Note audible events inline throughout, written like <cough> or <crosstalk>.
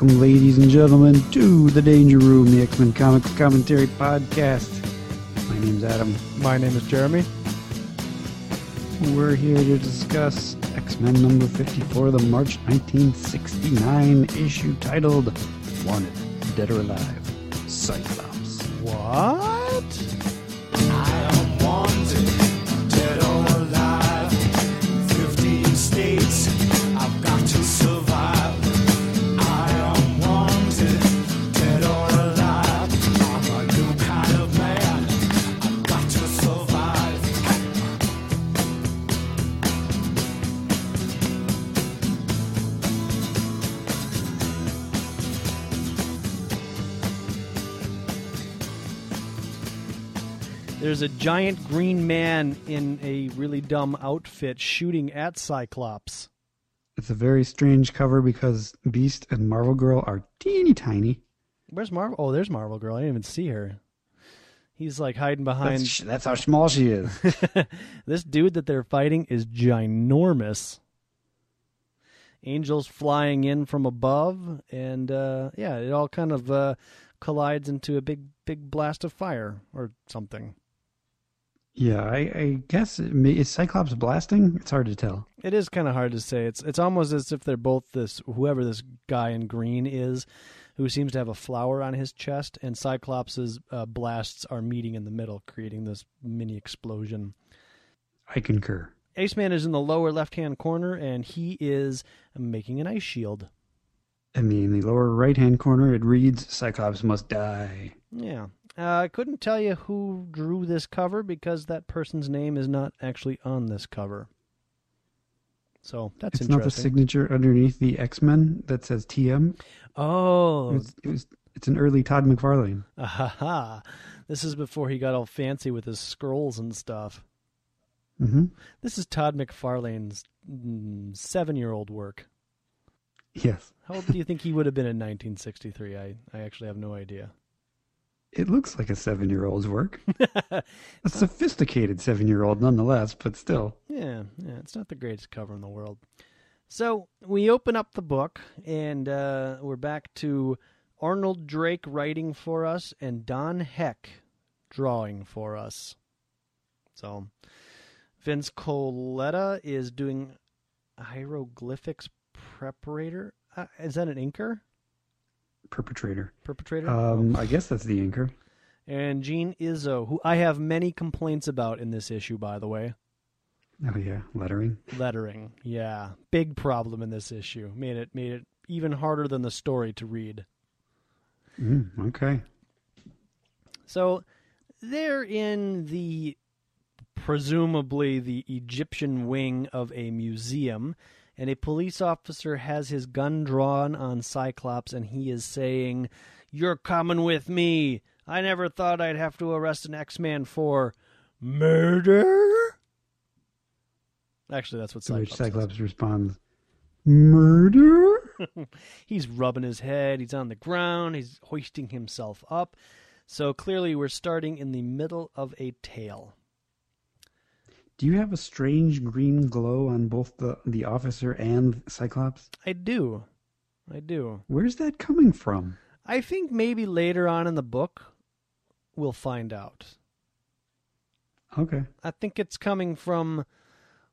Welcome, ladies and gentlemen, to the Danger Room, the X Men Comics Commentary Podcast. My name's Adam. My name is Jeremy. We're here to discuss X Men number 54, the March 1969 issue titled Wanted, Dead or Alive, Cyclops. What? There's a giant green man in a really dumb outfit shooting at Cyclops. It's a very strange cover because Beast and Marvel Girl are teeny tiny. Where's Marvel? Oh, there's Marvel Girl. I didn't even see her. He's like hiding behind. That's, that's how small she is. <laughs> this dude that they're fighting is ginormous. Angels flying in from above, and uh, yeah, it all kind of uh, collides into a big, big blast of fire or something. Yeah, I, I guess it may, is Cyclops blasting? It's hard to tell. It is kind of hard to say. It's it's almost as if they're both this whoever this guy in green is, who seems to have a flower on his chest, and Cyclops's uh, blasts are meeting in the middle, creating this mini explosion. I concur. Iceman is in the lower left hand corner, and he is making an ice shield. And in the lower right hand corner, it reads Cyclops must die. Yeah. Uh, I couldn't tell you who drew this cover because that person's name is not actually on this cover. So that's it's not the signature underneath the X Men that says TM. oh, It's, it was, it's an early Todd McFarlane. Ahaha. This is before he got all fancy with his scrolls and stuff. Mm-hmm. This is Todd McFarlane's mm, seven year old work. Yes. How old do you think he would have been in 1963? I, I actually have no idea. It looks like a seven year old's work. <laughs> a sophisticated seven year old, nonetheless, but still. Yeah, yeah, it's not the greatest cover in the world. So we open up the book, and uh, we're back to Arnold Drake writing for us and Don Heck drawing for us. So Vince Colletta is doing hieroglyphics preparator. Uh, is that an inker? Perpetrator. Perpetrator? Um, I guess that's the inker. and Jean Izzo, who I have many complaints about in this issue, by the way. Oh, yeah. Lettering. Lettering, yeah, big problem in this issue. Made it made it even harder than the story to read. Mm, okay. So they're in the presumably the Egyptian wing of a museum, and a police officer has his gun drawn on Cyclops, and he is saying, "You're coming with me. I never thought I'd have to arrest an X-Man for murder." Actually, that's what Cyclops. says. Cyclops responds, Murder? <laughs> he's rubbing his head. He's on the ground. He's hoisting himself up. So clearly, we're starting in the middle of a tale. Do you have a strange green glow on both the, the officer and Cyclops? I do. I do. Where's that coming from? I think maybe later on in the book, we'll find out. Okay. I think it's coming from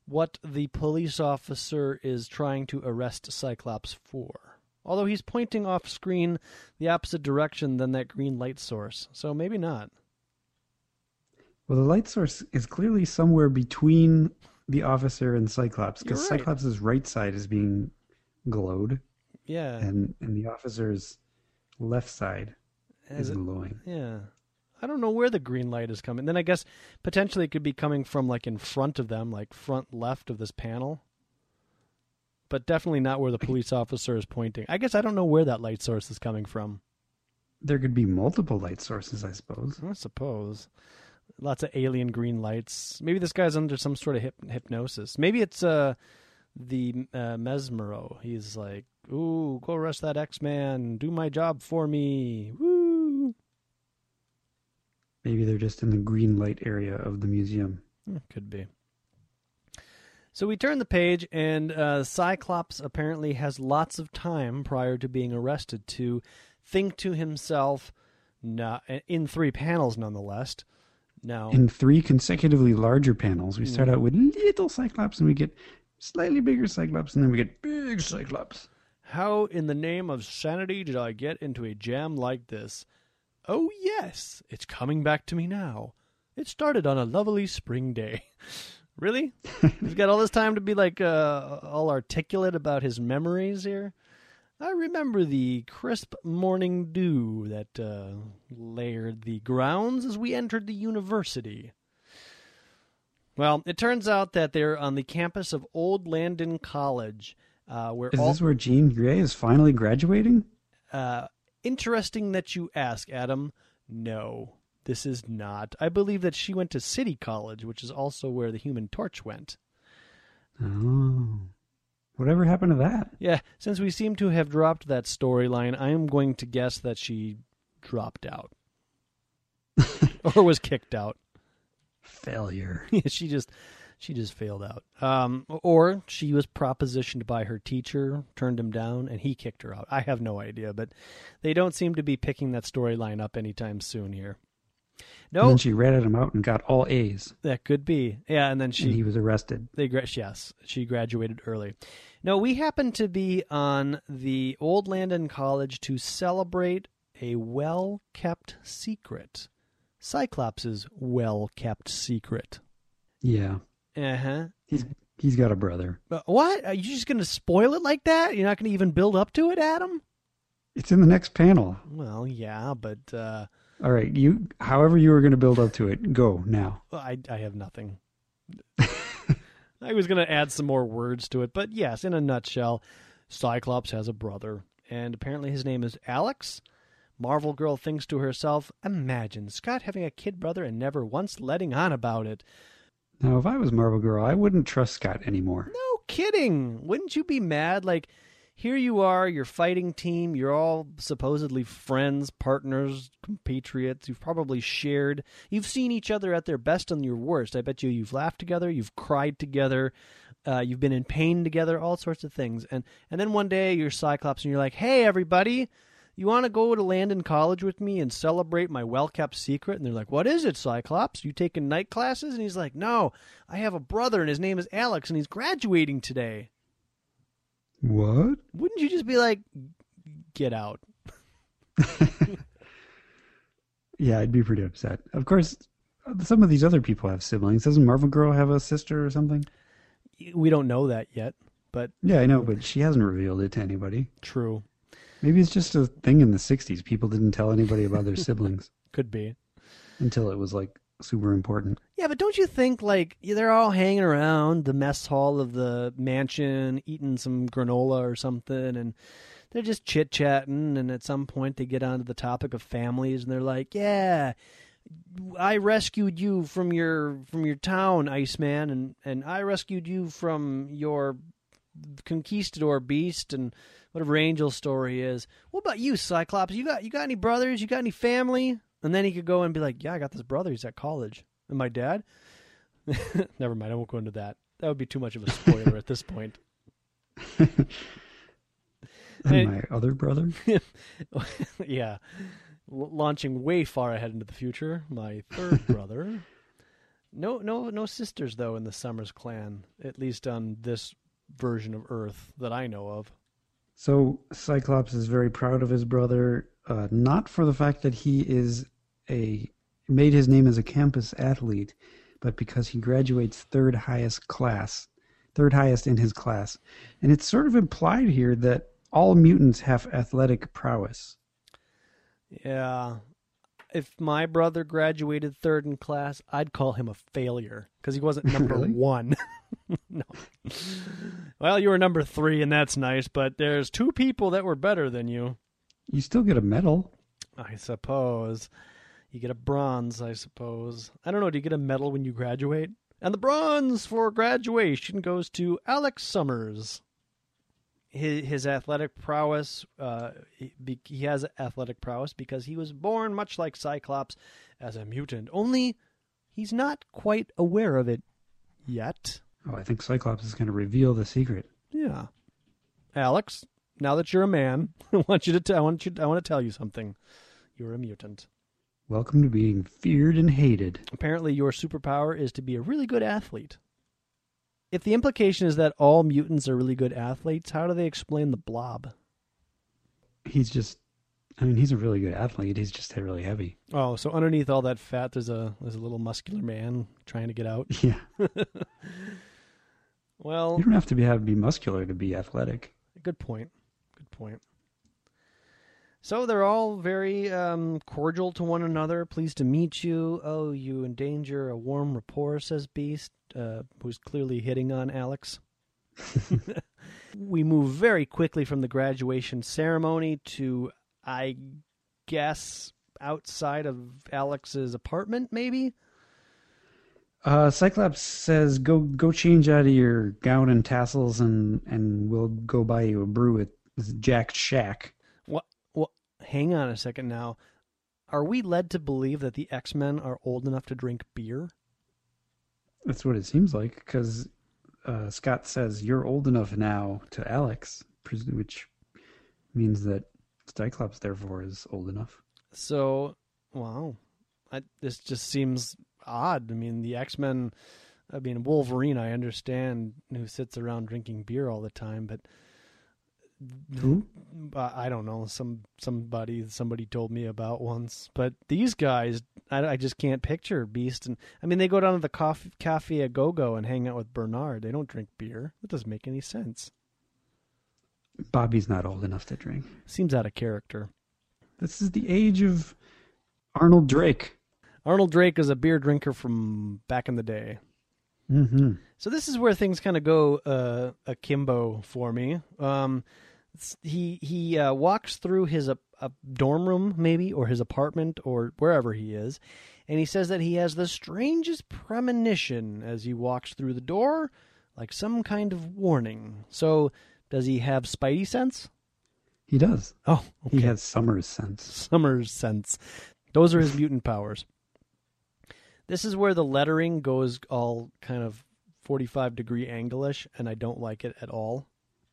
what the police officer is trying to arrest Cyclops for. Although he's pointing off screen the opposite direction than that green light source. So maybe not. Well, the light source is clearly somewhere between the officer and Cyclops because right. Cyclops' right side is being glowed Yeah. and, and the officer's left side As is it- glowing. Yeah. I don't know where the green light is coming. Then I guess potentially it could be coming from like in front of them, like front left of this panel. But definitely not where the police officer is pointing. I guess I don't know where that light source is coming from. There could be multiple light sources, I suppose. I suppose. Lots of alien green lights. Maybe this guy's under some sort of hyp- hypnosis. Maybe it's uh the uh, Mesmero. He's like, "Ooh, go arrest that X-Man. Do my job for me." Woo! Maybe they're just in the green light area of the museum. Hmm, Could be. So we turn the page, and uh, Cyclops apparently has lots of time prior to being arrested to think to himself, no, in three panels nonetheless. Now, In three consecutively larger panels, we start out with little Cyclops, and we get slightly bigger Cyclops, and then we get big Cyclops. how in the name of sanity did I get into a jam like this? Oh, yes, it's coming back to me now. It started on a lovely spring day. <laughs> really? <laughs> He's got all this time to be like uh, all articulate about his memories here. I remember the crisp morning dew that uh, layered the grounds as we entered the university. Well, it turns out that they're on the campus of Old Landon College, uh, where Is all this where Jean Grey is finally graduating? uh, interesting that you ask, Adam. No, this is not. I believe that she went to City College, which is also where the Human Torch went. Oh. Whatever happened to that? Yeah, since we seem to have dropped that storyline, I am going to guess that she dropped out <laughs> or was kicked out. Failure. <laughs> she just she just failed out. Um, or she was propositioned by her teacher, turned him down, and he kicked her out. I have no idea, but they don't seem to be picking that storyline up anytime soon here. And No, then she ratted him out and got all A's, that could be. Yeah, and then and she he was arrested. they yes, she graduated early. No, we happen to be on the Old Landon College to celebrate a well-kept secret. Cyclops' well-kept secret. Yeah. Uh-huh. He's he's got a brother. But what? Are you just going to spoil it like that? You're not going to even build up to it, Adam? It's in the next panel. Well, yeah, but uh, All right, you however you were going to build up to it, go now. I I have nothing. <laughs> I was going to add some more words to it, but yes, in a nutshell, Cyclops has a brother, and apparently his name is Alex. Marvel Girl thinks to herself, "Imagine Scott having a kid brother and never once letting on about it." Now, if I was Marvel Girl, I wouldn't trust Scott anymore. No kidding. Wouldn't you be mad? Like, here you are, your fighting team, you're all supposedly friends, partners, compatriots. You've probably shared, you've seen each other at their best and your worst. I bet you you've laughed together, you've cried together, uh, you've been in pain together, all sorts of things. And and then one day you're Cyclops and you're like, hey, everybody. You want to go to Landon College with me and celebrate my well kept secret? And they're like, What is it, Cyclops? You taking night classes? And he's like, No, I have a brother and his name is Alex and he's graduating today. What? Wouldn't you just be like, Get out? <laughs> Yeah, I'd be pretty upset. Of course, some of these other people have siblings. Doesn't Marvel Girl have a sister or something? We don't know that yet, but Yeah, I know, but she hasn't revealed it to anybody. true. Maybe it's just a thing in the 60s. People didn't tell anybody about their <laughs> siblings Could be. until it was like super important. Yeah, but don't you think like they're all hanging around the mess hall of the mansion, eating some granola or something, and they're just chit chatting, and at some point they get onto the topic of families, and they're like, "Yeah, I rescued you from your from your town, Iceman, and and I rescued you from your conquistador beast, and whatever Angel's story is. What about you, Cyclops? You got you got any brothers? You got any family?" And then he could go and be like, "Yeah, I got this brother. He's at college." And my dad? <laughs> Never mind. I won't go into that. That would be too much of a spoiler at this point. <laughs> Hey. And my other brother? <laughs> yeah. L- launching way far ahead into the future. My third brother. No, no, no sisters though in the Summers clan. At least on this version of Earth that I know of. So Cyclops is very proud of his brother, uh, not for the fact that he is a made his name as a campus athlete, but because he graduates third highest class, third highest in his class, and it's sort of implied here that all mutants have athletic prowess. Yeah. If my brother graduated third in class, I'd call him a failure because he wasn't number <laughs> Really? one. <laughs> no. Well, you were number three, and that's nice, but there's two people that were better than you. You still get a medal. I suppose. You get a bronze, I suppose. I don't know. Do you get a medal when you graduate? And the bronze for graduation goes to Alex Summers. His, his athletic prowess, uh, he, he has athletic prowess because he was born, much like Cyclops, as a mutant. Only he's not quite aware of it yet. Oh, I think Cyclops is going to reveal the secret. Yeah. Alex, now that you're a man, <laughs> I want you to t- I want you I want to tell you something. You're a mutant. Welcome to being feared and hated. Apparently your superpower is to be a really good athlete. If the implication is that all mutants are really good athletes, how do they explain the blob? He's just, I mean, he's a really good athlete. He's just really heavy. Oh, so underneath all that fat there's a there's a little muscular man trying to get out. <laughs> Yeah. <laughs> Well, You don't have to be have to be muscular to be athletic. Good point. Point. So they're all very um, cordial to one another. Pleased to meet you. Oh, you endanger a warm rapport, says Beast, uh, who's clearly hitting on Alex. <laughs> we move very quickly from the graduation ceremony to, I guess, outside of Alex's apartment, maybe? Uh, Cyclops says, "Go, go, change out of your gown and tassels, and and we'll go buy you a brew at Jack's Shack." What? What? Hang on a second now. Are we led to believe that the X Men are old enough to drink beer? That's what it seems like, because uh, Scott says you're old enough now to Alex, which means that Cyclops therefore is old enough. So, wow, I, this just seems odd. I mean, the X Men. I mean, Wolverine. I understand who sits around drinking beer all the time, but Who? I don't know. Some somebody somebody told me about once, but these guys, I, I just can't picture Beast. And I mean, they go down to the coffee, cafe a go go and hang out with Bernard. They don't drink beer. That doesn't make any sense. Bobby's not old enough to drink. Seems out of character. This is the age of Arnold Drake. Arnold Drake is a beer drinker from back in the day. Mm-hmm. So this is where things kind of go uh, akimbo for me. Um, it's- he he uh, walks through his uh, a dorm room maybe or his apartment or wherever he is, and he says that he has the strangest premonition as he walks through the door, like some kind of warning. So does he have spidey sense? He does. Oh, He has Summer's sense. Summer's sense. Those are his mutant powers. This is where the lettering goes all kind of 45 degree angle-ish, and I don't like it at all.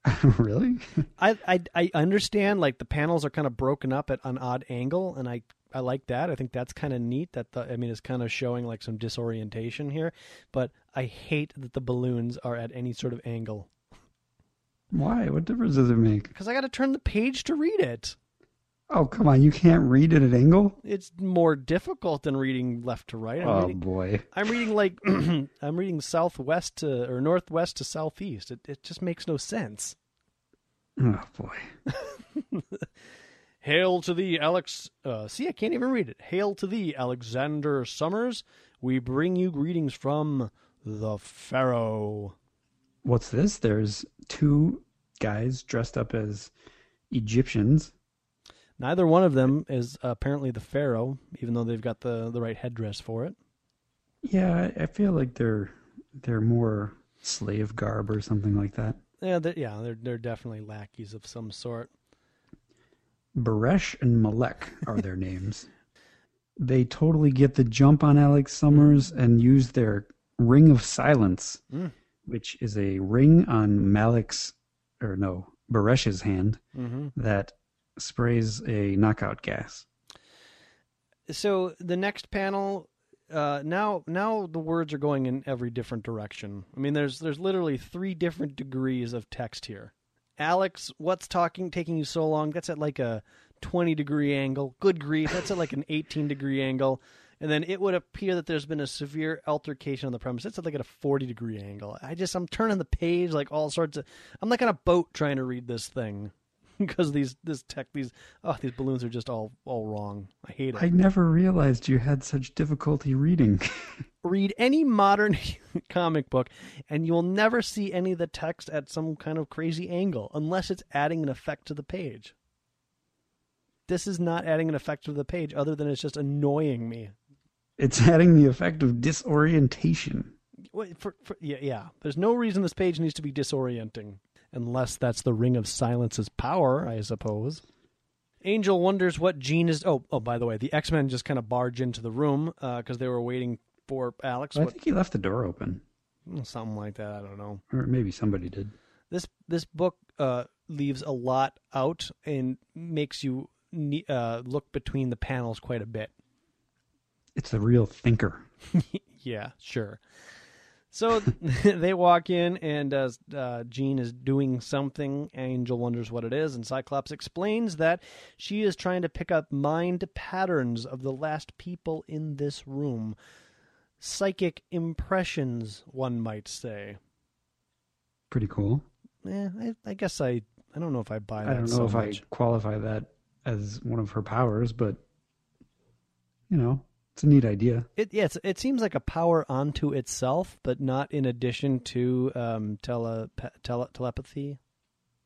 <laughs> really? I, I I understand like the panels are kind of broken up at an odd angle, and I I like that. I think that's kind of neat. That the I mean, it's kind of showing like some disorientation here. But I hate that the balloons are at any sort of angle Why? What difference does it make? because I got to turn the page to read it. Oh, come on. You can't read at an angle? It's more difficult than reading left to right. I'm Oh, reading, boy. I'm reading like <clears throat> I'm reading southwest to or northwest to southeast. It it just makes no sense. Oh, boy. <laughs> Hail to thee, Alex. Uh, see, I can't even read it. Hail to thee, Alexander Summers. We bring you greetings from the Pharaoh. What's this? There's two guys dressed up as Egyptians. Neither one of them is apparently the Pharaoh, even though they've got the, the right headdress for it. Yeah, I I feel like they're they're more slave garb or something like that. Yeah, they're, yeah, they're they're definitely lackeys of some sort. Baresh and Malek are their <laughs> names. They totally get the jump on Alex Summers and use their ring of silence, Mm. which is a ring on Malik's or no, Baresh's hand Mm-hmm. that sprays a knockout gas. So the next panel, uh, now now the words are going in every different direction. I mean, there's there's literally three different degrees of text here. Alex, what's talking taking you so long? That's at like a twenty degree angle. Good grief, that's at like an eighteen degree angle. And then it would appear that there's been a severe altercation on the premise. It's at like at a forty degree angle. I just I'm turning the page like all sorts of. I'm like on a boat trying to read this thing <laughs> because these this tech these oh these balloons are just all all wrong. I hate it. I never realized you had such difficulty reading. <laughs> read any modern <laughs> comic book and you'll never see any of the text at some kind of crazy angle unless it's adding an effect to the page. This is not adding an effect to the page other than it's just annoying me. it's adding the effect of disorientation. Wait, For, for, yeah, yeah, there's no reason this page needs to be disorienting unless that's the ring of silence's power, I suppose. Angel wonders what Jean is. Oh, oh, by the way, the X Men just kind of barge into the room because they were waiting for Alex. I What- think he left the door open. something like that. I don't know. Or maybe somebody did. This this book uh, leaves a lot out and makes you ne- uh, look between the panels quite a bit. It's a real thinker. <laughs> Yeah, sure. So <laughs> they walk in, and uh, uh, Jean is doing something. Angel wonders what it is, and Cyclops explains that she is trying to pick up mind patterns of the last people in this room. Psychic impressions, one might say. Pretty cool. Yeah, I, I guess I, I don't know if I buy that I don't know so if much. I qualify that as one of her powers, but you know, it's a neat idea. It yeah, it seems like a power onto itself, but not in addition to um, tele, tele telepathy.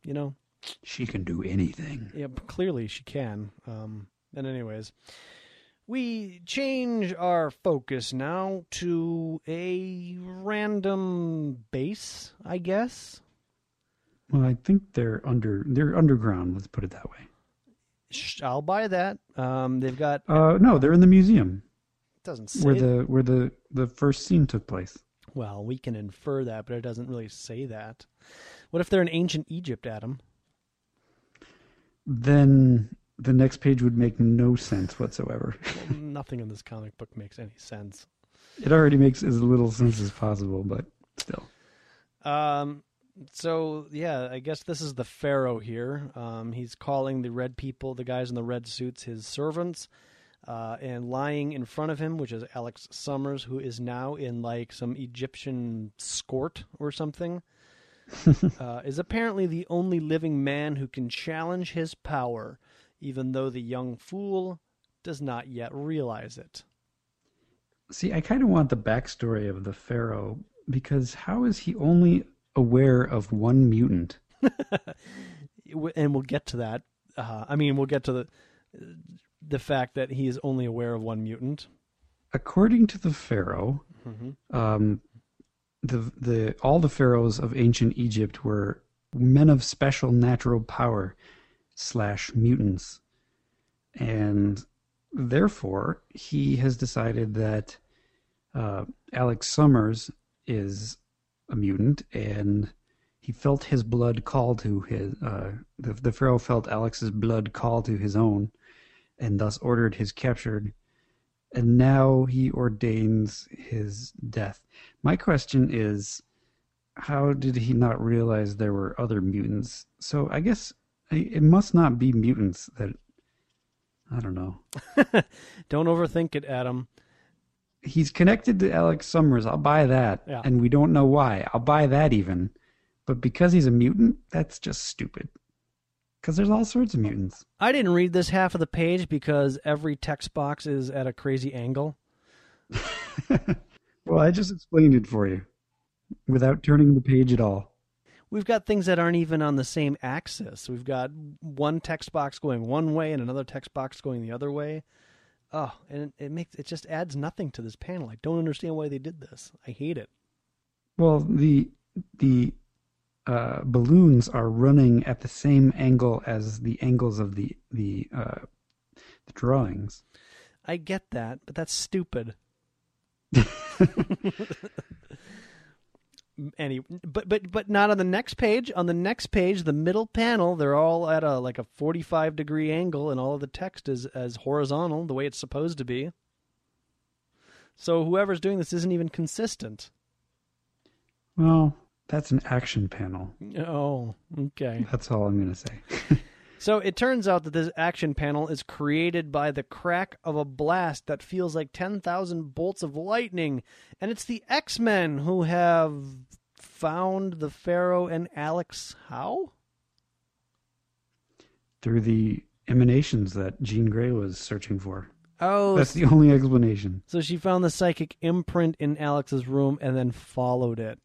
You know. She can do anything. Yeah, clearly she can. Um, and anyways, we change our focus now to a random base, I guess. Well, I think they're under they're underground. Let's put it that way. I'll buy that. Um, they've got Uh, no, they're in the museum doesn't say where the where the the first scene took place. well, we can infer that, but it doesn't really say that. What if they're in ancient Egypt, Adam? Then the next page would make no sense whatsoever. Well, <laughs> nothing in this comic book makes any sense. It already makes as little sense as possible, but still. Um. So yeah, I guess this is the Pharaoh here. Um, he's calling the red people, the guys in the red suits, his servants, uh, and lying in front of him, which is Alex Summers, who is now in like some Egyptian skort or something. <laughs> uh, is apparently the only living man who can challenge his power, even though the young fool does not yet realize it. See, I kind of want the backstory of the Pharaoh because how is he only aware of one mutant? <laughs> and we'll get to that. Uh, I mean, we'll get to the the fact that he is only aware of one mutant. According to the Pharaoh, um, the the all the pharaohs of ancient Egypt were men of special natural power slash mutants, and therefore he has decided that uh, Alex Summers is a mutant, and he felt his blood call to his. Uh, the the pharaoh felt Alex's blood call to his own, and thus ordered his captured and now he ordains his death. My question is, how did he not realize there were other mutants? So I guess it must not be mutants that. I don't know. <laughs> Don't overthink it, Adam. He's connected to Alex Summers. I'll buy that. Yeah. And we don't know why. I'll buy that even. But because he's a mutant, that's just stupid. Because there's all sorts of mutants. I didn't read this half of the page because every text box is at a crazy angle. <laughs> Well, I just explained it for you without turning the page at all. We've got things that aren't even on the same axis. We've got one text box going one way and another text box going the other way. Oh, and it, makes it just adds nothing to this panel. I don't understand why they did this. I hate it. Well, the the uh, balloons are running at the same angle as the angles of the the uh, the drawings. I get that, but that's stupid. <laughs> Any, but but but not on the next page. On the next page, the middle panel, they're all at a like a forty-five degree angle, and all of the text is as horizontal, the way it's supposed to be. So whoever's doing this isn't even consistent. Well, that's an action panel. Oh, okay. That's all I'm going to say. <laughs> So it turns out that this action panel is created by the crack of a blast that feels like 10,000 bolts of lightning. And it's the X Men who have found the Pharaoh and Alex how? Through the emanations that Jean Grey was searching for. Oh, That's the only explanation. so she found the psychic imprint in Alex's room and then followed it.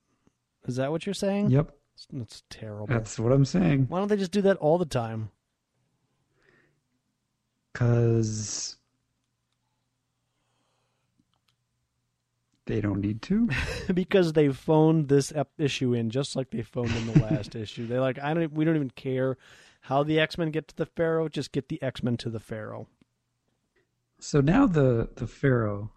Is that what you're saying? Yep, That's terrible. that's what I'm saying. Why don't they just do that all the time? Because they don't need to. <laughs> because they phoned this ep- issue in just like they phoned in the last <laughs> issue. They're like, I don't. We don't even care how the X Men get to the Pharaoh. Just get the X Men to the Pharaoh. So now the the pharaoh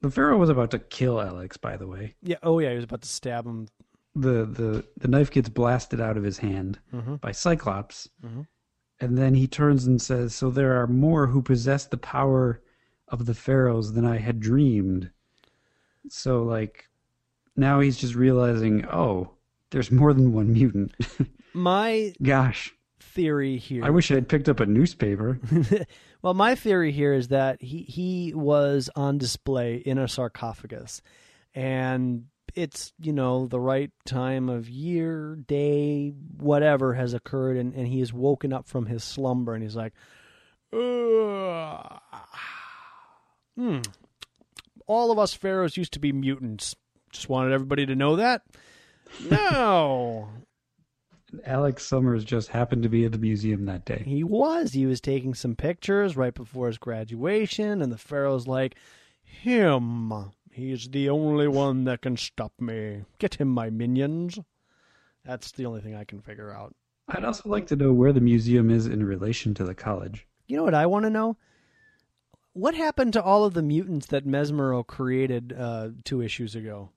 the pharaoh was about to kill Alex. By the way, Yeah. Oh, yeah. He was about to stab him. the the the knife gets blasted out of his hand Mm-hmm. by Cyclops, Mhm. and then he turns and says, "So there are more who possess the power of the pharaohs than I had dreamed." So like, now he's just realizing, oh, there's more than one mutant. <laughs> My Gosh, theory here. I wish I had picked up a newspaper. <laughs> well, my theory here is that he he was on display in a sarcophagus, and it's you know the right time of year, day, whatever has occurred, and, and he is woken up from his slumber, and he's like, "Ugh. hmm. All of us pharaohs used to be mutants. Just wanted everybody to know that. <laughs> No, Alex Summers just happened to be at the museum that day. He was. He was taking some pictures right before his graduation, and the Pharaoh's like, Him. He's the only one that can stop me. Get him, my minions. That's the only thing I can figure out. I'd also like to know where the museum is in relation to the college. You know what I want to know? What happened to all of the mutants that Mesmero created uh, two issues ago?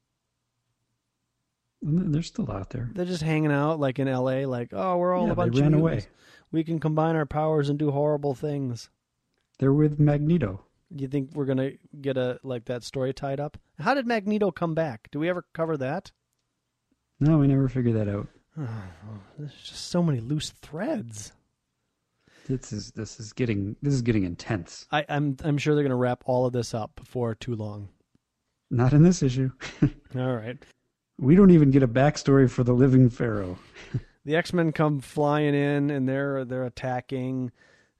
They're still out there. They're just hanging out like in L.A., like, oh, we're all Yeah, a they bunch ran of away. We can combine our powers and do horrible things. They're with Magneto. You think we're gonna get a like that story tied up? How did Magneto come back? Do we ever cover that? No, we never figured that out. <sighs> Oh, there's just so many loose threads. This is this is getting this is getting intense. I, I'm I'm sure they're gonna wrap all of this up before too long. Not in this issue. <laughs> All right. We don't even get a backstory for the living pharaoh. <laughs> The X Men come flying in and they're they're attacking,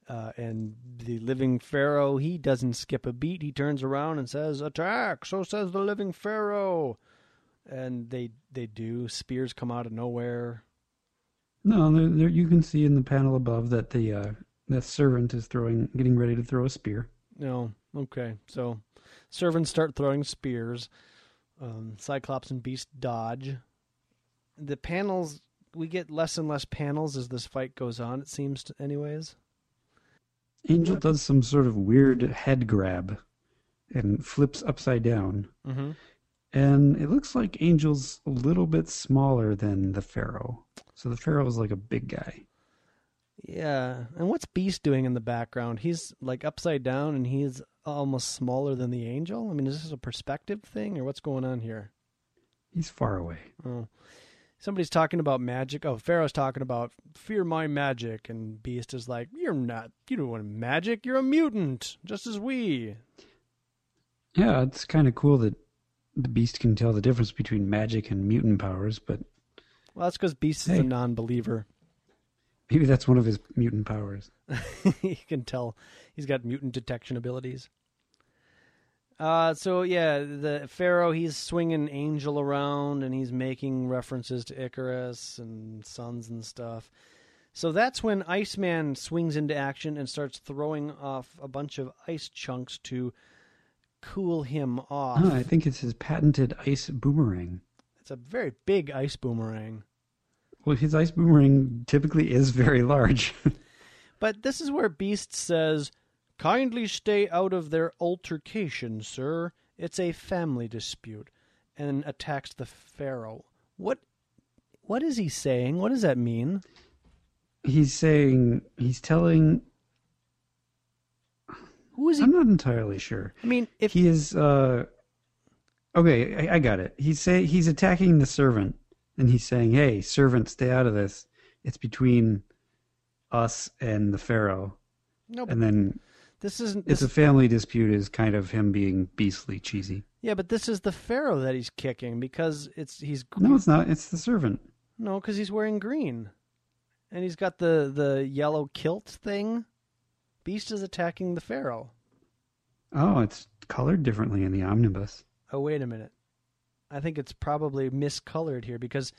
uh, and the living Pharaoh he doesn't skip a beat. He turns around and says, "Attack!" So says the living Pharaoh, and they they do. Spears come out of nowhere. No, there, there, you can see in the panel above that the uh, the servant is throwing, getting ready to throw a spear. No, okay. So servants start throwing spears. Um, Cyclops and Beast dodge. The panels we get less and less panels as this fight goes on. It seems, to, anyways. Angel does some sort of weird head grab and flips upside down. Mm-hmm. And it looks like Angel's a little bit smaller than the Pharaoh. So the Pharaoh is like a big guy. Yeah, and what's Beast doing in the background? He's like upside down, and he's almost smaller than the Angel. I mean, is this a perspective thing, or what's going on here? He's far away. Oh, somebody's talking about magic. Oh, Pharaoh's talking about fear my magic, and Beast is like, "You're not. You don't want magic. You're a mutant, just as we." Yeah, it's kind of cool that the Beast can tell the difference between magic and mutant powers, but Well, that's because Beast is a non-believer. Maybe that's one of his mutant powers. <laughs> you can tell he's got mutant detection abilities. Uh, so yeah, the Pharaoh he's swinging Angel around and he's making references to Icarus and suns and stuff. So that's when Iceman swings into action and starts throwing off a bunch of ice chunks to cool him off. Ah, I think it's his patented ice boomerang. It's a very big ice boomerang. Well, his ice boomerang typically is very large. <laughs> But this is where Beast says, Kindly stay out of their altercation, sir. It's a family dispute. And attacks the Pharaoh. What what is he saying? What does that mean? he's saying, he's telling, Who is he? I'm not entirely sure. I mean, if he is uh okay I, I got it he's say he's attacking the servant and he's saying hey servant stay out of this it's between us and the pharaoh no, but and then this isn't. it's This, a family dispute is kind of him being beastly cheesy yeah, but this is the Pharaoh that he's kicking because it's he's no it's not it's the servant no because he's wearing green, and he's got the the yellow kilt thing. Beast is attacking the Pharaoh. oh it's colored differently in the omnibus Oh, wait a minute. I think it's probably miscolored here because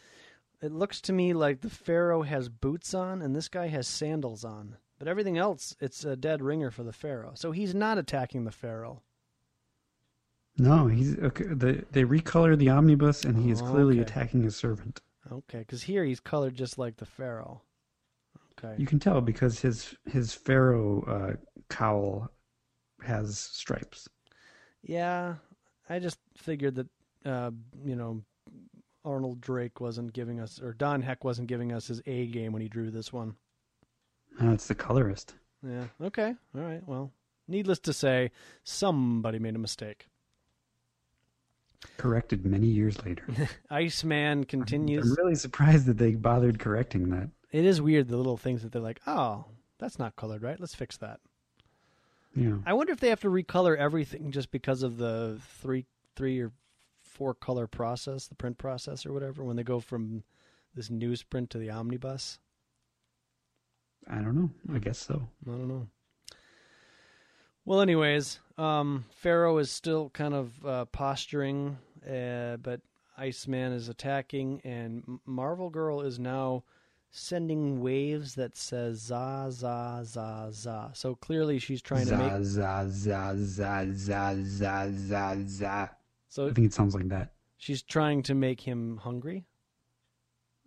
it looks to me like the Pharaoh has boots on and this guy has sandals on. But everything else, it's a dead ringer for the Pharaoh. So he's not attacking the Pharaoh. no he's okay the, they recolor the omnibus and he is clearly okay. attacking his servant Okay, because here he's colored just like the Pharaoh. Okay. you can tell because his his pharaoh uh, cowl has stripes Yeah, I just figured that uh, you know Arnold Drake wasn't giving us, or Don Heck wasn't giving us his A game when he drew this one. No, it's the colorist. Yeah. Okay. All right. Well, needless to say, somebody made a mistake. Corrected many years later. <laughs> Iceman continues. I'm really surprised that they bothered correcting that. It is weird the little things that they're like, oh, that's not colored right. Let's fix that. Yeah. I wonder if they have to recolor everything just because of the three, three or four color process, the print process or whatever, when they go from this newsprint to the omnibus. I don't know. I guess so. I don't know. Well, anyways, um, Pharaoh is still kind of uh, posturing, uh, but Iceman is attacking, and Marvel Girl is now sending waves that says za za za za. So clearly, she's trying to make. za, za, za, za, za, za, za. So I think it sounds like that. she's trying to make him hungry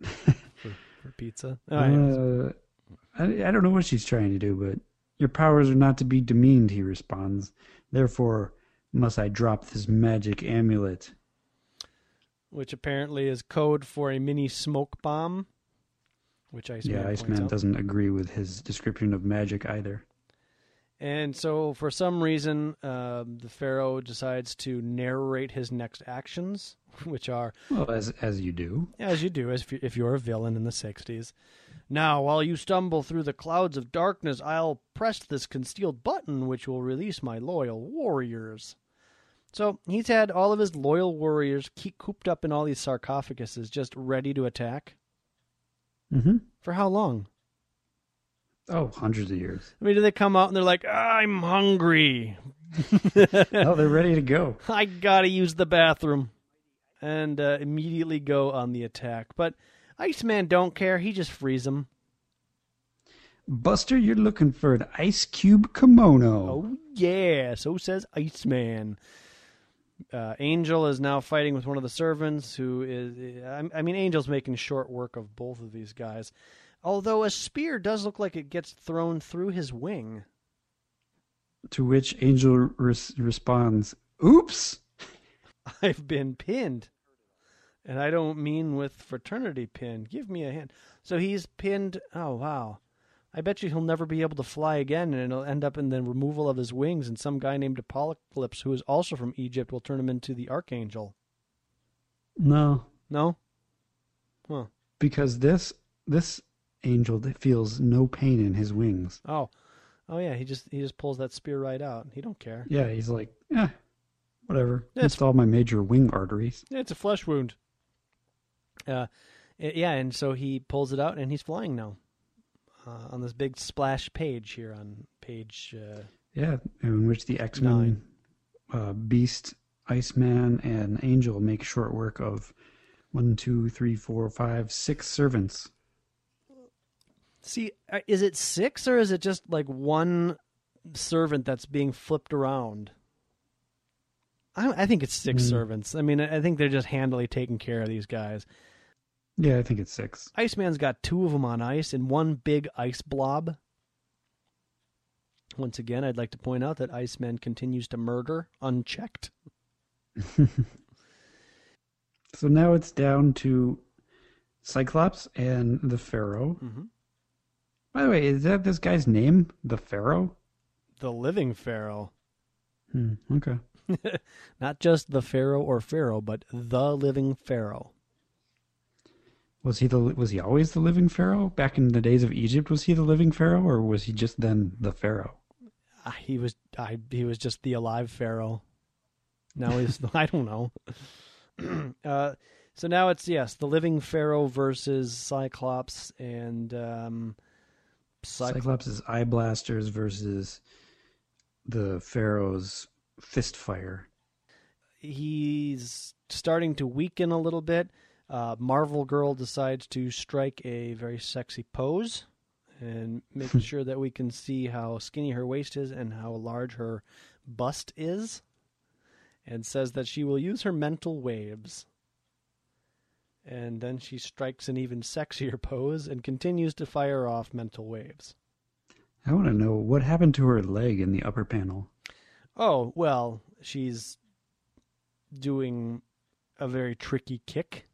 <laughs> for, for pizza. Oh. Uh, I, I don't know what she's trying to do, but your powers are not to be demeaned, he responds. Therefore, must I drop this magic amulet. which apparently is code for a mini smoke bomb. Which Iceman yeah, Iceman out. doesn't agree with his description of magic either. And so, for some reason, um, the Pharaoh decides to narrate his next actions, <laughs> which are, Well, as as you do. as you do as if you- if you're a villain in the 60s. Now, while you stumble through the clouds of darkness, I'll press this concealed button, which will release my loyal warriors. So, he's had all of his loyal warriors keep cooped up in all these sarcophaguses, just ready to attack. Mm-hmm. For how long? Oh, hundreds of years. I mean, do they come out and they're like, I'm hungry. <laughs> oh, they're ready to go. I gotta use the bathroom. And uh, immediately go on the attack. But Iceman don't care. He just frees them. Buster, you're looking for an ice cube kimono. Oh, yeah. So says Iceman. Uh, Angel is now fighting with one of the servants who is. I, I mean, Angel's making short work of both of these guys. Although a spear does look like it gets thrown through his wing. To which Angel res- responds, "Oops." <laughs> I've been pinned. And I don't mean with fraternity pin. Give me a hand. So he's pinned. Oh, wow. I bet you he'll never be able to fly again, and it'll end up in the removal of his wings. And some guy named Apocalypse, who is also from Egypt, will turn him into the Archangel. No, No? Huh. because this this angel that feels no pain in his wings. Oh. Oh, yeah. He just he just pulls that spear right out. He don't care. Yeah, he's like, eh, whatever. It's- It's all my major wing arteries. It's a flesh wound. Uh, yeah, and so he pulls it out, and he's flying now. Uh, on this big splash page here on page uh, Yeah, in which the X Men, uh, Beast, Iceman, and Angel make short work of one, two, three, four, five, six servants. See, uh, is it six or is it just like one servant that's being flipped around? I, I think it's six Hmm. servants. I mean, I I think they're just handily taking care of these guys. Yeah, I think it's six. Iceman's got two of them on ice and one big ice blob. Once again, I'd like to point out that Iceman continues to murder unchecked. <laughs> So now it's down to Cyclops and the Pharaoh. Mm-hmm. By the way, is that this guy's name? The Pharaoh? The living pharaoh. Hmm, okay. <laughs> Not just the pharaoh or pharaoh, but the living pharaoh. Was he the was he always the living pharaoh? Back in the days of Egypt, was he the living pharaoh, or was he just then the pharaoh? Ah, he was I he was just the alive pharaoh. Now he's <laughs> I don't know. <clears throat> uh, so now it's yes, the living pharaoh versus Cyclops and um, Cyclops. Cyclops' eye blasters versus the pharaoh's fist fire. He's starting to weaken a little bit. Uh, Marvel Girl decides to strike a very sexy pose and making <laughs> sure that we can see how skinny her waist is and how large her bust is, and says that she will use her mental waves. And then she strikes an even sexier pose and continues to fire off mental waves. I want to know what happened to her leg in the upper panel. Oh, well, she's doing a very tricky kick.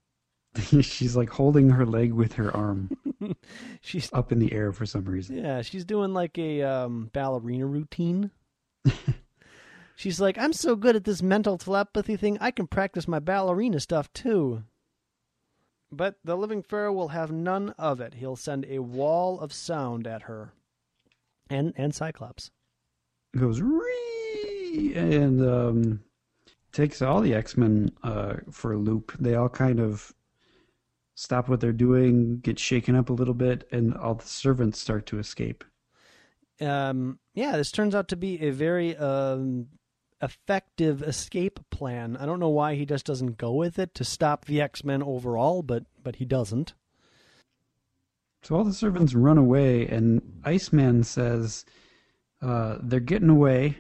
<laughs> She's like holding her leg with her arm <laughs> She's up in the air for some reason. yeah, she's doing like a um, ballerina routine. <laughs> she's like, I'm so good at this mental telepathy thing, I can practice my ballerina stuff too. But the living pharaoh will have none of it. He'll send a wall of sound at her, and and Cyclops. It goes Ree! and um, takes all the X Men uh, for a loop. They all kind of stop what they're doing, get shaken up a little bit, and all the servants start to escape. um, yeah, this turns out to be a very um, effective escape plan. I don't know why he just doesn't go with it to stop the X Men overall, but but he doesn't. So all the servants run away, and Iceman says uh, they're getting away.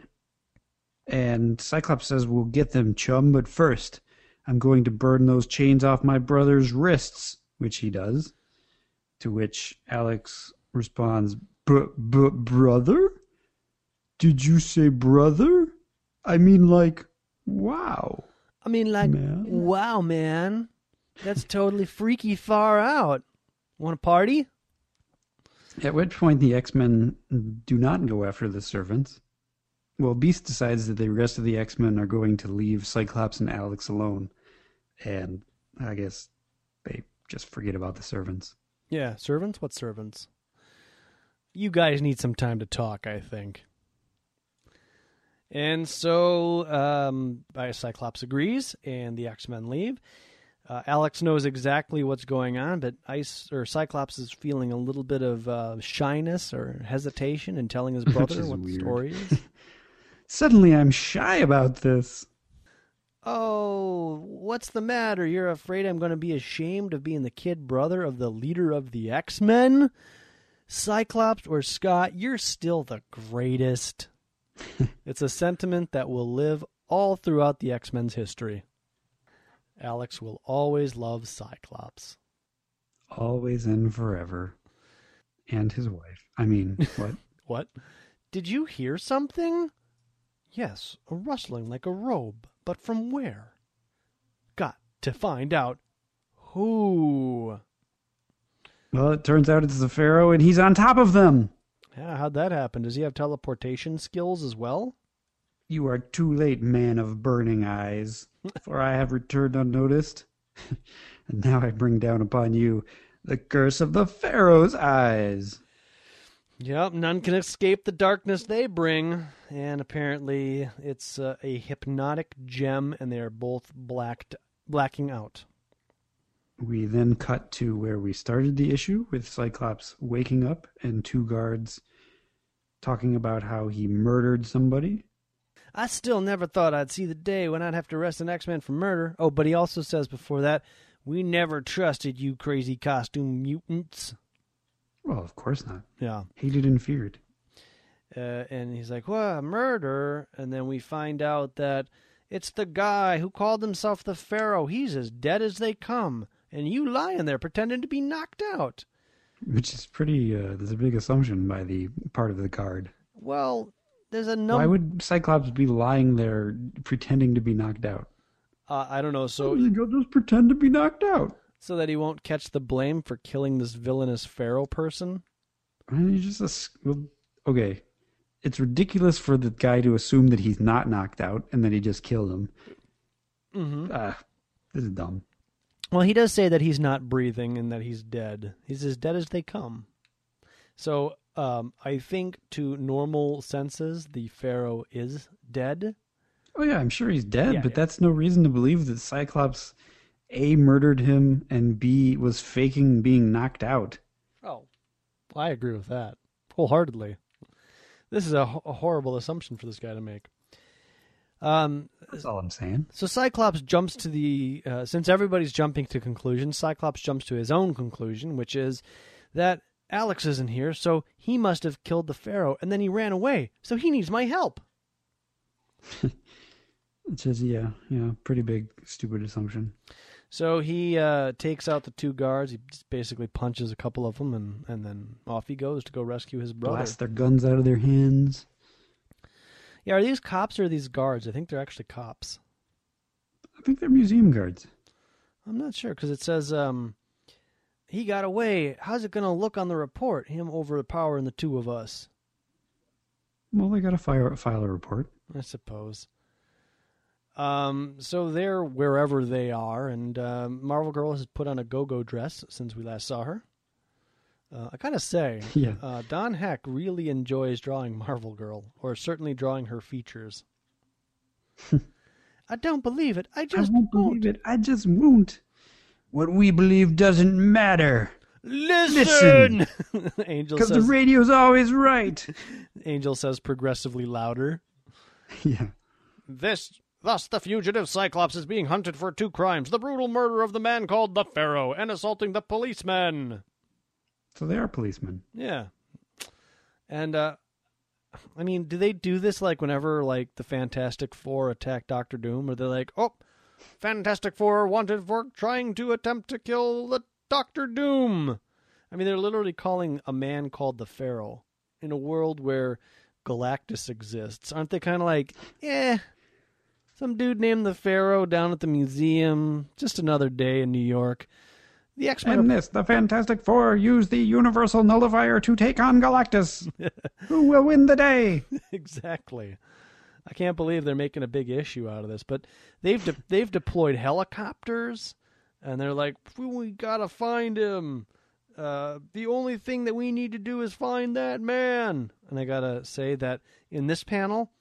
And Cyclops says, We'll get them, chum, but first, I'm going to burn those chains off my brother's wrists, which he does. To which Alex responds, "But Brother? Did you say brother? I mean, like, wow. I mean, like, Man. wow, man, that's totally freaky far out. Want to party? At which point the X Men do not go after the servants. Well, Beast decides that the rest of the X Men are going to leave Cyclops and Alex alone. And I guess they just forget about the servants. Yeah, servants. What servants? You guys need some time to talk. I think. And so, um, Cyclops agrees, and the X Men leave. Uh, Alex knows exactly what's going on, but Ice or Cyclops is feeling a little bit of uh, shyness or hesitation in telling his <laughs> brother what the story is. <laughs> Suddenly I'm shy about this. Oh, what's the matter? You're afraid I'm going to be ashamed of being the kid brother of the leader of the X Men? Cyclops or Scott, you're still the greatest. <laughs> it's a sentiment that will live all throughout the X Men's history. Alex will always love Cyclops. Always and forever. And his wife. I mean, <laughs> what? What? Did you hear something? Yes, a rustling like a robe, but from where? Got to find out who. well, it turns out it's the Pharaoh and he's on top of them. Yeah, how'd that happen? Does he have teleportation skills as well? You are too late, man of burning eyes, <laughs> for I have returned unnoticed. <laughs> and now I bring down upon you the curse of the Pharaoh's eyes. Yep, none can escape the darkness they bring. And apparently, it's uh, a hypnotic gem, and they are both blacked, blacking out. We then cut to where we started the issue with Cyclops waking up and two guards talking about how he murdered somebody. I still never thought I'd see the day when I'd have to arrest an X Men for murder. Oh, but he also says before that, we never trusted you crazy costume mutants. Well, of course not. Yeah. Hated and feared. Uh, and he's like, "What murder?" And then we find out that it's the guy who called himself the Pharaoh. He's as dead as they come, and you lying there pretending to be knocked out. Which is pretty, uh, there's a big assumption by the part of the guard. Well, there's a no Why would Cyclops be lying there pretending to be knocked out? uh, I don't know. So, He'll just pretend to be knocked out. so that he won't catch the blame for killing this villainous Pharaoh person. I mean, you just well, okay. It's ridiculous for the guy to assume that he's not knocked out and that he just killed him. Mm-hmm. Ah, this is dumb. Well, he does say that he's not breathing and that he's dead. He's as dead as they come. So, um, I think to normal senses, the Pharaoh is dead. Oh yeah, I'm sure he's dead, Yeah, but yeah. that's no reason to believe that Cyclops A murdered him and B was faking being knocked out. Oh, I agree with that wholeheartedly. This is a, a horrible assumption for this guy to make. Um, That's all I'm saying. so Cyclops jumps to the uh, since everybody's jumping to conclusions. Cyclops jumps to his own conclusion, which is that Alex isn't here, so he must have killed the Pharaoh, and then he ran away. So he needs my help. <laughs> It's just yeah, yeah, pretty big stupid assumption. So he uh, takes out the two guards. He basically punches a couple of them, and, and then off he goes to go rescue his brother. Blast their guns out of their hands. Yeah, are these cops or are these guards? I think they're actually cops. I think they're museum guards. I'm not sure because it says um, he got away. How's it going to look on the report? Him overpowering the two of us. Well, they got to file, file a report. I suppose. Um, so they're wherever they are, and uh, Marvel Girl has put on a go-go dress since we last saw her. Uh, I gotta say, <laughs> Yeah. uh, Don Heck really enjoys drawing Marvel Girl, or certainly drawing her features. <laughs> I don't believe it. I just I won't believe it. I just won't. What we believe doesn't matter. Listen. <laughs> Angel Because the radio's always right. Angel says progressively louder. yeah. This, thus, the fugitive Cyclops is being hunted for two crimes: the brutal murder of the man called the Pharaoh and assaulting the policeman. So they are policemen. Yeah. And uh I mean, do they do this like whenever like the Fantastic Four attack Doctor Doom or they're like, "Oh, Fantastic Four wanted for trying to attempt to kill the Doctor Doom." I mean, they're literally calling a man called the Pharaoh in a world where Galactus exists. Aren't they kind of like, "Eh, some dude named the Pharaoh down at the museum, just another day in New York." The X-Men are this, the Fantastic Four, use the Universal Nullifier to take on Galactus. <laughs> Who will win the day? exactly. I can't believe they're making a big issue out of this, but they've de- they've deployed helicopters, and they're like, "We gotta find him. Uh, the only thing that we need to do is find that man." And I gotta say that in this panel,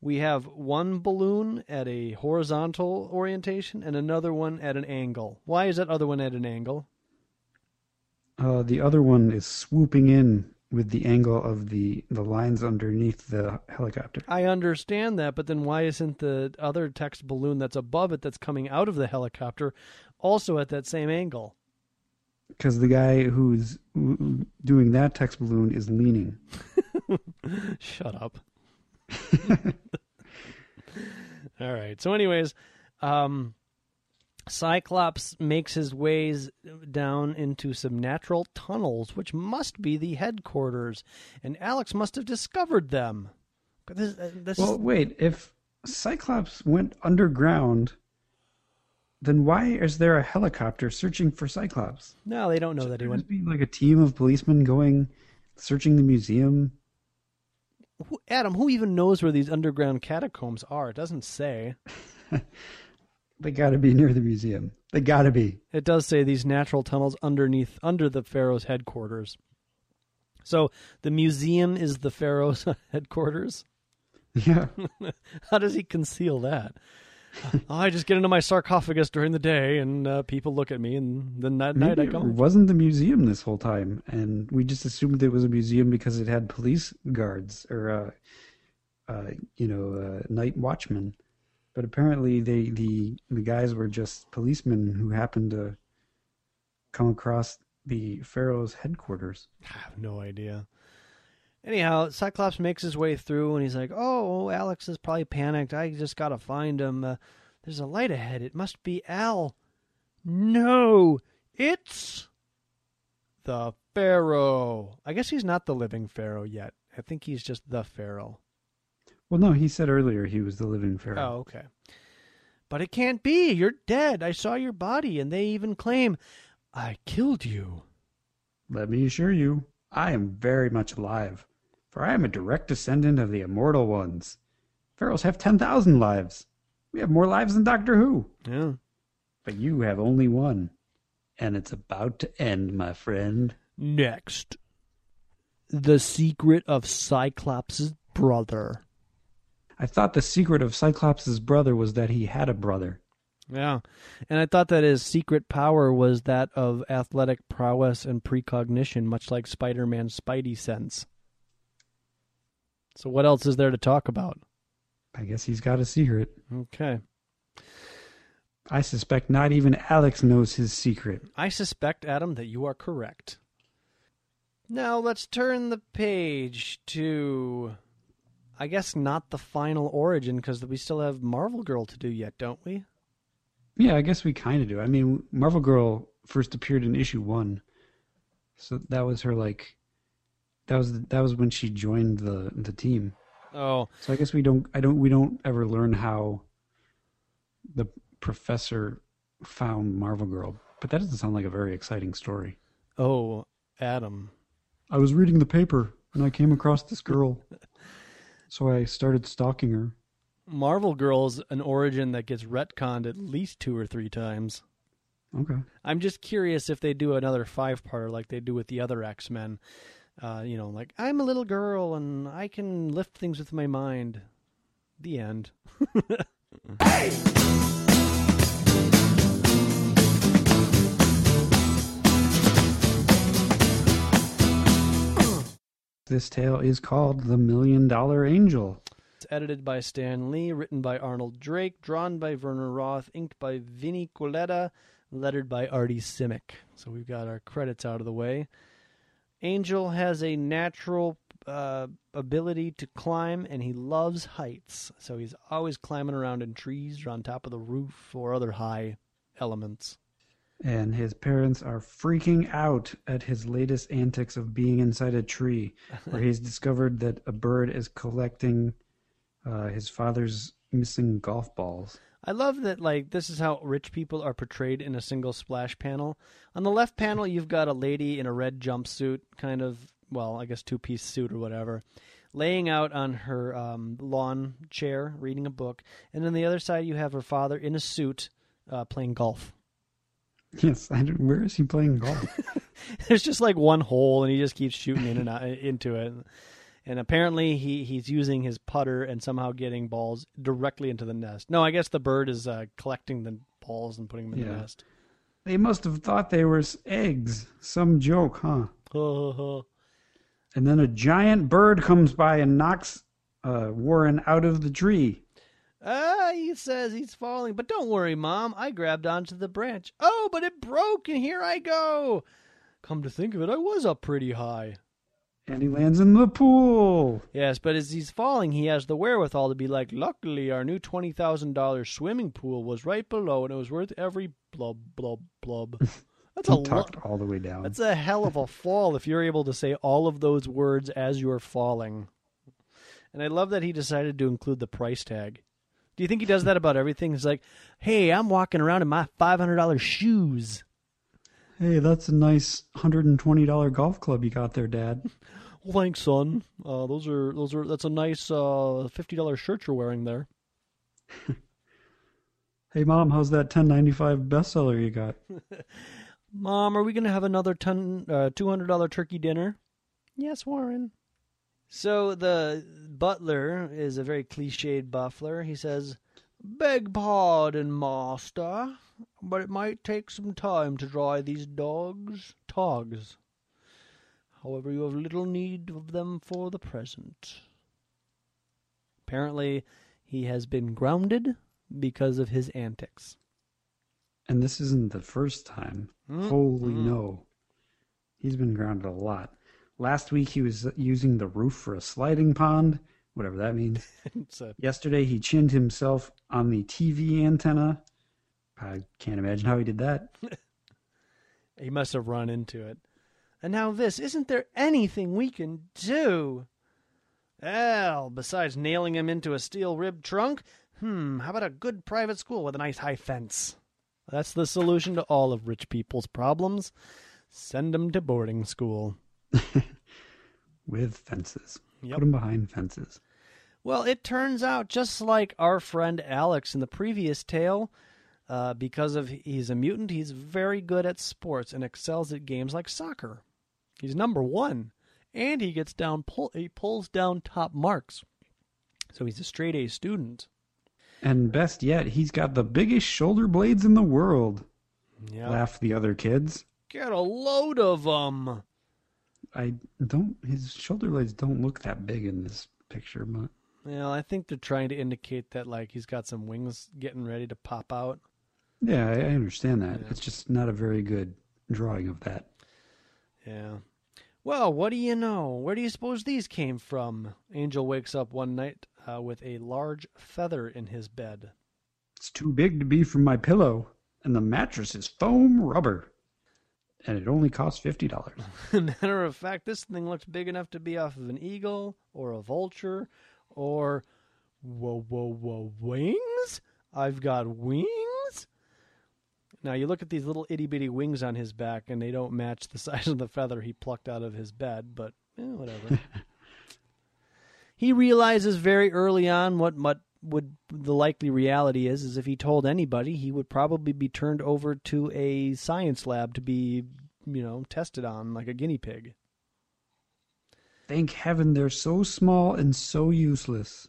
we have one balloon at a horizontal orientation and another one at an angle. Why is that other one at an angle? Uh, the other one is swooping in with the angle of the, the lines underneath the helicopter. I understand that, but then why isn't the other text balloon that's above it that's coming out of the helicopter also at that same angle? Because the guy who's doing that text balloon is leaning. <laughs> Shut up. <laughs> All right. So, anyways, um, Cyclops makes his ways down into some natural tunnels, which must be the headquarters, and Alex must have discovered them. But This, uh, this Well, wait. If Cyclops went underground, then why is there a helicopter searching for Cyclops? no, they don't know that he went. must be like a team of policemen going searching the museum. Who, Adam, who even knows where these underground catacombs are? It doesn't say. <laughs> They got to be near the museum. They got to be. It does say these natural tunnels underneath, under the Pharaoh's headquarters. So the museum is the Pharaoh's <laughs> headquarters. Yeah. <laughs> How does he conceal that? <laughs> I just get into my sarcophagus during the day, and uh, people look at me, and then at night Maybe I it wasn't the museum this whole time, and we just assumed it was a museum because it had police guards or, uh, uh, you know, uh, night watchmen. But apparently, they the the guys were just policemen who happened to come across the pharaoh's headquarters. I have no idea. Anyhow, Cyclops makes his way through, and he's like, "Oh, Alex is probably panicked. I just gotta find him. Uh, there's a light ahead. It must be Al." No, it's the Pharaoh. I guess he's not the living Pharaoh yet. I think he's just the Pharaoh. Well, no, he said earlier he was the living pharaoh. Oh, okay. But it can't be. You're dead. I saw your body, and they even claim I killed you. Let me assure you, I am very much alive, for I am a direct descendant of the immortal ones. Pharaohs have 10,000 lives. We have more lives than Doctor Who. Yeah. But you have only one. And it's about to end, my friend. Next, the secret of Cyclops' brother. I thought the secret of Cyclops' brother was that he had a brother. Yeah, and I thought that his secret power was that of athletic prowess and precognition, much like Spider-Man's Spidey sense. So, what else is there to talk about? I guess he's got a secret. Okay, I suspect not even Alex knows his secret. I suspect, Adam, that you are correct. Now let's turn the page to, I guess, not the final origin because we still have Marvel Girl to do yet, don't we? Yeah, I guess we kind of do. I mean, Marvel Girl first appeared in issue one, so that was her like, that was that was when she joined the the team. Oh, So I guess we don't I don't we don't ever learn how the professor found Marvel Girl, but that doesn't sound like a very exciting story. Oh, Adam. I was reading the paper and I came across this girl. So I started stalking her. Marvel Girl's an origin that gets retconned at least two or three times. Okay. I'm just curious if they do another five parter like they do with the other X Men. Uh, you know, like I'm a little girl and I can lift things with my mind. The end. <laughs> This tale is called The Million Dollar Angel. It's edited by Stan Lee, written by Arnold Drake, drawn by Werner Roth, inked by Vinny Colletta, lettered by Artie Simek. So we've got our credits out of the way. Angel has a natural uh, ability to climb, and he loves heights. So he's always climbing around in trees or on top of the roof or other high elements. And his parents are freaking out at his latest antics of being inside a tree, where he's <laughs> discovered that a bird is collecting uh, his father's missing golf balls. I love that like this is how rich people are portrayed in a single splash panel. On the left panel you've got a lady in a red jumpsuit, kind of well, I guess two piece suit or whatever, laying out on her um, lawn chair reading a book, and on the other side you have her father in a suit uh, playing golf. Yes, I don't, where is he playing golf? <laughs> There's just like one hole, and he just keeps shooting in and out into it. And apparently he, he's using his putter and somehow getting balls directly into the nest. No, I guess the bird is uh, collecting the balls and putting them in the nest. they must have thought they were eggs. Some joke, huh? And then a giant bird comes by and knocks uh, Warren out of the tree. Ah, he says he's falling, but don't worry, Mom. I grabbed onto the branch. Oh, but it broke, and here I go. Come to think of it, I was up pretty high. And he lands in the pool. Yes, but as he's falling, he has the wherewithal to be like, luckily, our new $20,000 swimming pool was right below, and it was worth every blub, blub, blub. <laughs> That's a He lo- all the way down. That's a hell of a fall if you're able to say all of those words as you're falling. And I love that he decided to include the price tag. Do you think he does that about everything? He's like, "Hey, I'm walking around in my $500 shoes." Hey, that's a nice $120 golf club you got there, Dad. <laughs> Well, thanks, son. Uh, those are those are that's a nice uh, $50 shirt you're wearing there. <laughs> Hey, Mom, how's that 1095 bestseller you got? <laughs> Mom, are we going to have another ton, uh, $200 turkey dinner? Yes, Warren. So the butler is a very cliched buffler. He says, Beg pardon, master, but it might take some time to dry these dogs. Togs. However, you have little need of them for the present. Apparently, he has been grounded because of his antics. And this isn't the first time. Mm. Holy Mm. no. He's been grounded a lot. Last week he was using the roof for a sliding pond, whatever that means. <laughs> A Yesterday he chinned himself on the TV antenna. I can't imagine how he did that. <laughs> He must have run into it. And now this, isn't there anything we can do? Well, besides nailing him into a steel ribbed trunk, hmm, how about a good private school with a nice high fence? That's the solution to all of rich people's problems. Send them to boarding school. <laughs> With fences. Yep. Put him behind fences. Well, it turns out just like our friend Alex in the previous tale, uh, because of he's a mutant, he's very good at sports and excels at games like soccer. He's number one, and he gets down pull he pulls down top marks. So he's a straight A student. And best yet, he's got the biggest shoulder blades in the world. Yeah, Laugh the other kids. get a load of them. I don't. His shoulder blades don't look that big in this picture, but Well, I think they're trying to indicate that like he's got some wings getting ready to pop out. Yeah, I, I understand that. Yeah. It's just not a very good drawing of that. Yeah. Well, what do you know? Where do you suppose these came from? Angel wakes up one night uh, with a large feather in his bed. It's too big to be from my pillow, and the mattress is foam rubber, and it only costs fifty dollars. <laughs> Matter of fact, this thing looks big enough to be off of an eagle or a vulture or whoa, whoa, whoa, wings? I've got wings? Now you look at these little itty bitty wings on his back, and they don't match the <laughs> size of the feather he plucked out of his bed. But eh, whatever. <laughs> he realizes very early on what what would the likely reality is is if he told anybody, he would probably be turned over to a science lab to be, you know, tested on like a guinea pig. Thank heaven they're so small and so useless.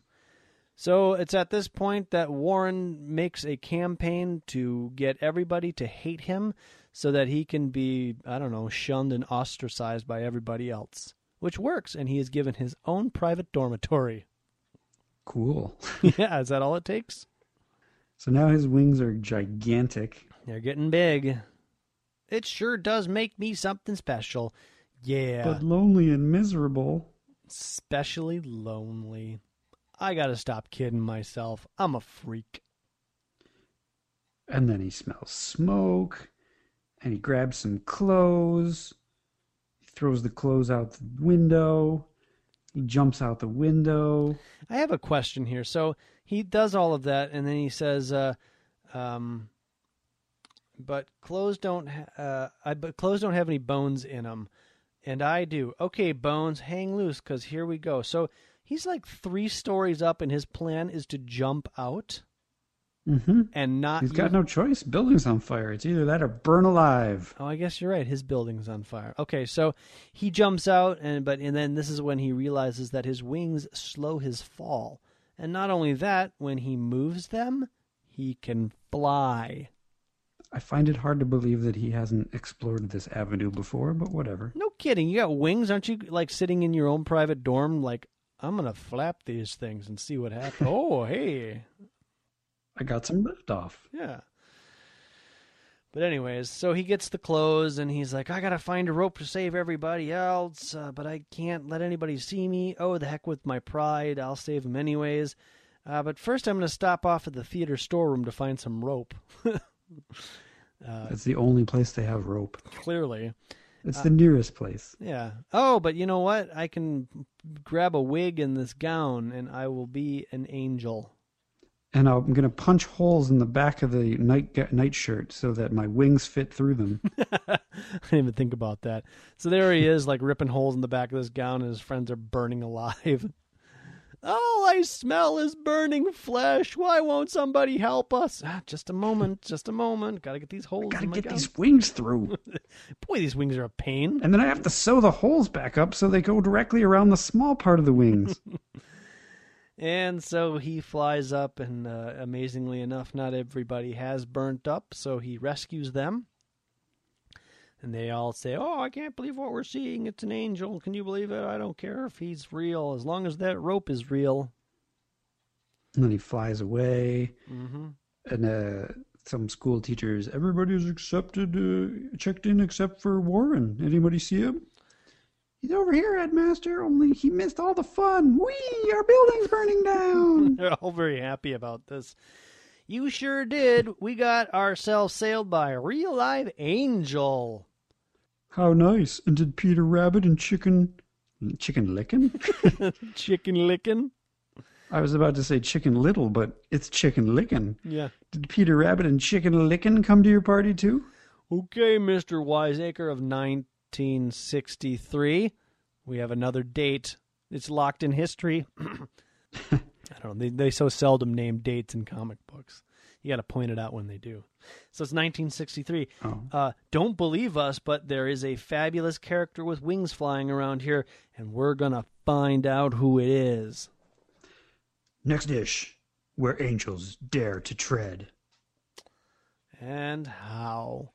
So it's at this point that Warren makes a campaign to get everybody to hate him so that he can be, I don't know, shunned and ostracized by everybody else, which works. And he is given his own private dormitory. Cool. <laughs> yeah, is that all it takes? So now his wings are gigantic. They're getting big. It sure does make me something special. Yeah. But lonely and miserable. Especially lonely. I gotta stop kidding myself. I'm a freak. And then he smells smoke. And he grabs some clothes. He throws the clothes out the window. He jumps out the window. I have a question here. So he does all of that, and then he says, uh, um, "But clothes don't. Ha- uh, I, but clothes don't have any bones in them, and I do. Okay, bones, hang loose, because here we go." So he's like three stories up, and his plan is to jump out Mm-hmm. and not. He's got no choice. Building's on fire. It's either that or burn alive. Oh, I guess you're right. His building's on fire. Okay, so he jumps out, and but and then this is when he realizes that his wings slow his fall, and not only that, when he moves them, he can fly. I find it hard to believe that he hasn't explored this avenue before, but whatever. No kidding. You got wings, aren't you? Like sitting in your own private dorm, like I'm gonna flap these things and see what happens. <laughs> oh, hey, I got some lift off. yeah. But anyways, so he gets the clothes and he's like, I gotta find a rope to save everybody else, uh, but I can't let anybody see me. Oh, the heck with my pride. I'll save them anyways. Uh, but first, I'm gonna stop off at the theater storeroom to find some rope. <laughs> Uh, That's the only place they have rope. Clearly, It's uh, the nearest place. yeah. Oh, but you know what? I can grab a wig and this gown, and I will be an angel. And I'm going to punch holes in the back of the night night shirt so that my wings fit through them. <laughs> I didn't even think about that. So there he is, like ripping holes in the back of this gown, and his friends are burning alive. <laughs> All I smell is burning flesh. Why won't somebody help us? Ah, just a moment, just a moment. Got to get these holes Got to in my get gown. these wings through. <laughs> Boy, these wings are a pain. And then I have to sew the holes back up so they go directly around the small part of the wings. <laughs> And so he flies up, and uh, amazingly enough, not everybody has burnt up. So he rescues them. And they all say, Oh, I can't believe what we're seeing. It's an angel. Can you believe it? I don't care if he's real, as long as that rope is real. and then he flies away. hmm And uh, some school teachers, everybody's accepted, uh, checked in except for Warren. Anybody see him? He's over here, headmaster. Only he missed all the fun. Whee! Our building's burning down. <laughs> They're all very happy about this. You sure did. We got ourselves sailed by a real live angel. How nice! And did Peter Rabbit and Chicken, Chicken Lickin'? <laughs> Chicken licking. I was about to say Chicken Little, but it's Chicken Lickin'. Yeah. Did Peter Rabbit and Chicken Lickin' come to your party too? Okay, Mr. Wiseacre of 1963. We have another date. It's locked in history. <clears throat> I don't know. They, they so seldom name dates in comic books. You got to point it out when they do. So it's 1963. Oh. Uh, don't believe us, but there is a fabulous character with wings flying around here, and we're going to find out who it is. Next dish, where angels dare to tread. and how.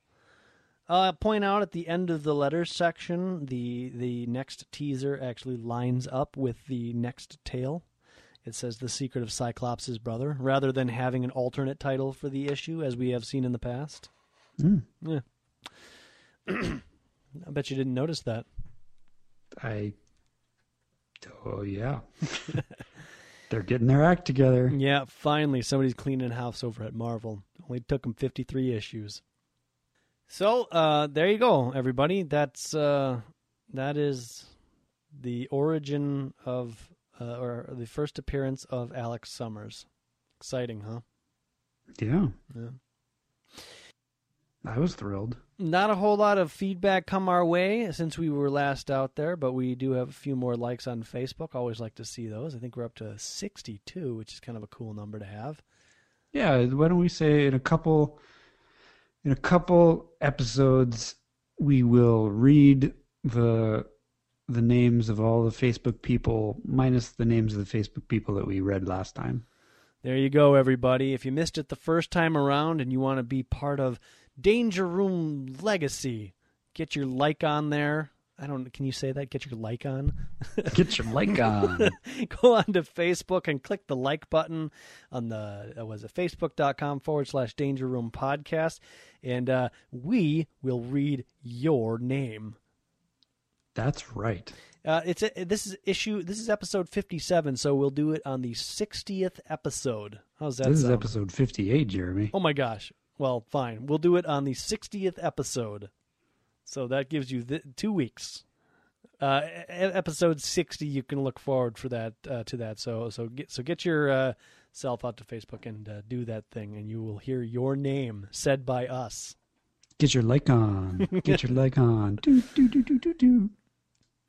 Uh, point out at the end of the letters section, the the next teaser actually lines up with the next tale. It says "The Secret of Cyclops' Brother," rather than having an alternate title for the issue, as we have seen in the past. Mm. Yeah, <clears throat> I bet you didn't notice that. I. Oh yeah. <laughs> They're getting their act together. Yeah, finally somebody's cleaning house over at Marvel. Only took them 53 issues. So, uh, there you go, everybody. That's uh, that is the origin of uh, or the first appearance of Alex Summers. Exciting, huh? Yeah. Yeah. I was thrilled. Not a whole lot of feedback come our way since we were last out there, but we do have a few more likes on Facebook. Always like to see those. I think we're up to 62, which is kind of a cool number to have. Yeah, why don't we say in a couple in a couple episodes we will read the the names of all the Facebook people minus the names of the Facebook people that we read last time. There you go, everybody. If you missed it the first time around and you want to be part of Danger Room Legacy, get your like on there. I don't. Can you say that? Get your like on. <laughs> Get your like on. <laughs> Go on to Facebook and click the like button on the uh, was it facebook.com forward slash Danger Room Podcast, and uh, we will read your name. That's right. Uh, it's a, this is issue. This is episode fifty-seven, so we'll do it on the sixtieth episode. How's that? This is episode 58, Jeremy. Oh my gosh. Well, fine. We'll do it on the 60th episode. So that gives you th- two weeks. Uh, episode 60, you can look forward for that uh, to that. So so get so get your uh, self out to Facebook and uh, do that thing, and you will hear your name said by us. Get your like on. Get your <laughs> like on. Do, do, do, do, do, do.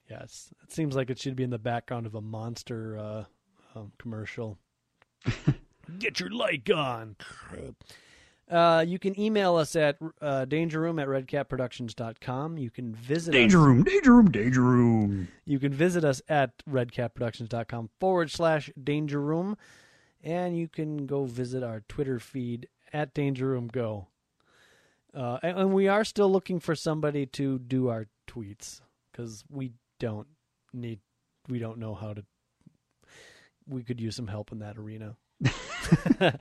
Yes, it seems like it should be in the background of a monster uh, um, commercial. <laughs> Get your like on. Uh, you can email us at uh, dangerroom at redcatproductions.com. You can visit Danger us. room, danger room, danger room. You can visit us at redcatproductions.com forward slash danger room. And you can go visit our Twitter feed at Danger Room Go. Uh, and, and we are still looking for somebody to do our tweets because we don't need, we don't know how to, we could use some help in that arena. <laughs>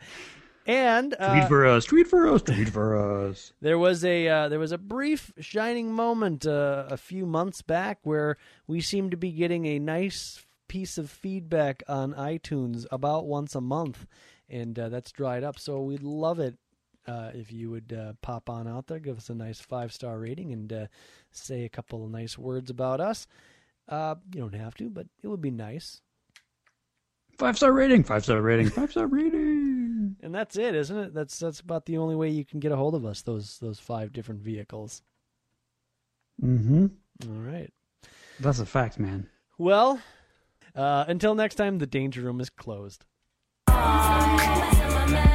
and uh, Tweet for us, tweet for us, tweet for us. there was a uh, there was a brief shining moment uh, a few months back where we seemed to be getting a nice piece of feedback on iTunes about once a month, and uh, that's dried up. So we'd love it uh, if you would uh, pop on out there, give us a nice five star rating, and uh, say a couple of nice words about us. Uh, you don't have to, but it would be nice. Five star rating, five star rating, five star rating. <laughs> And that's it, isn't it? That's that's about the only way you can get a hold of us. Those those five different vehicles. Mm-hmm. All right. That's a fact, man. Well, uh, until next time, the danger room is closed. Summer meadow.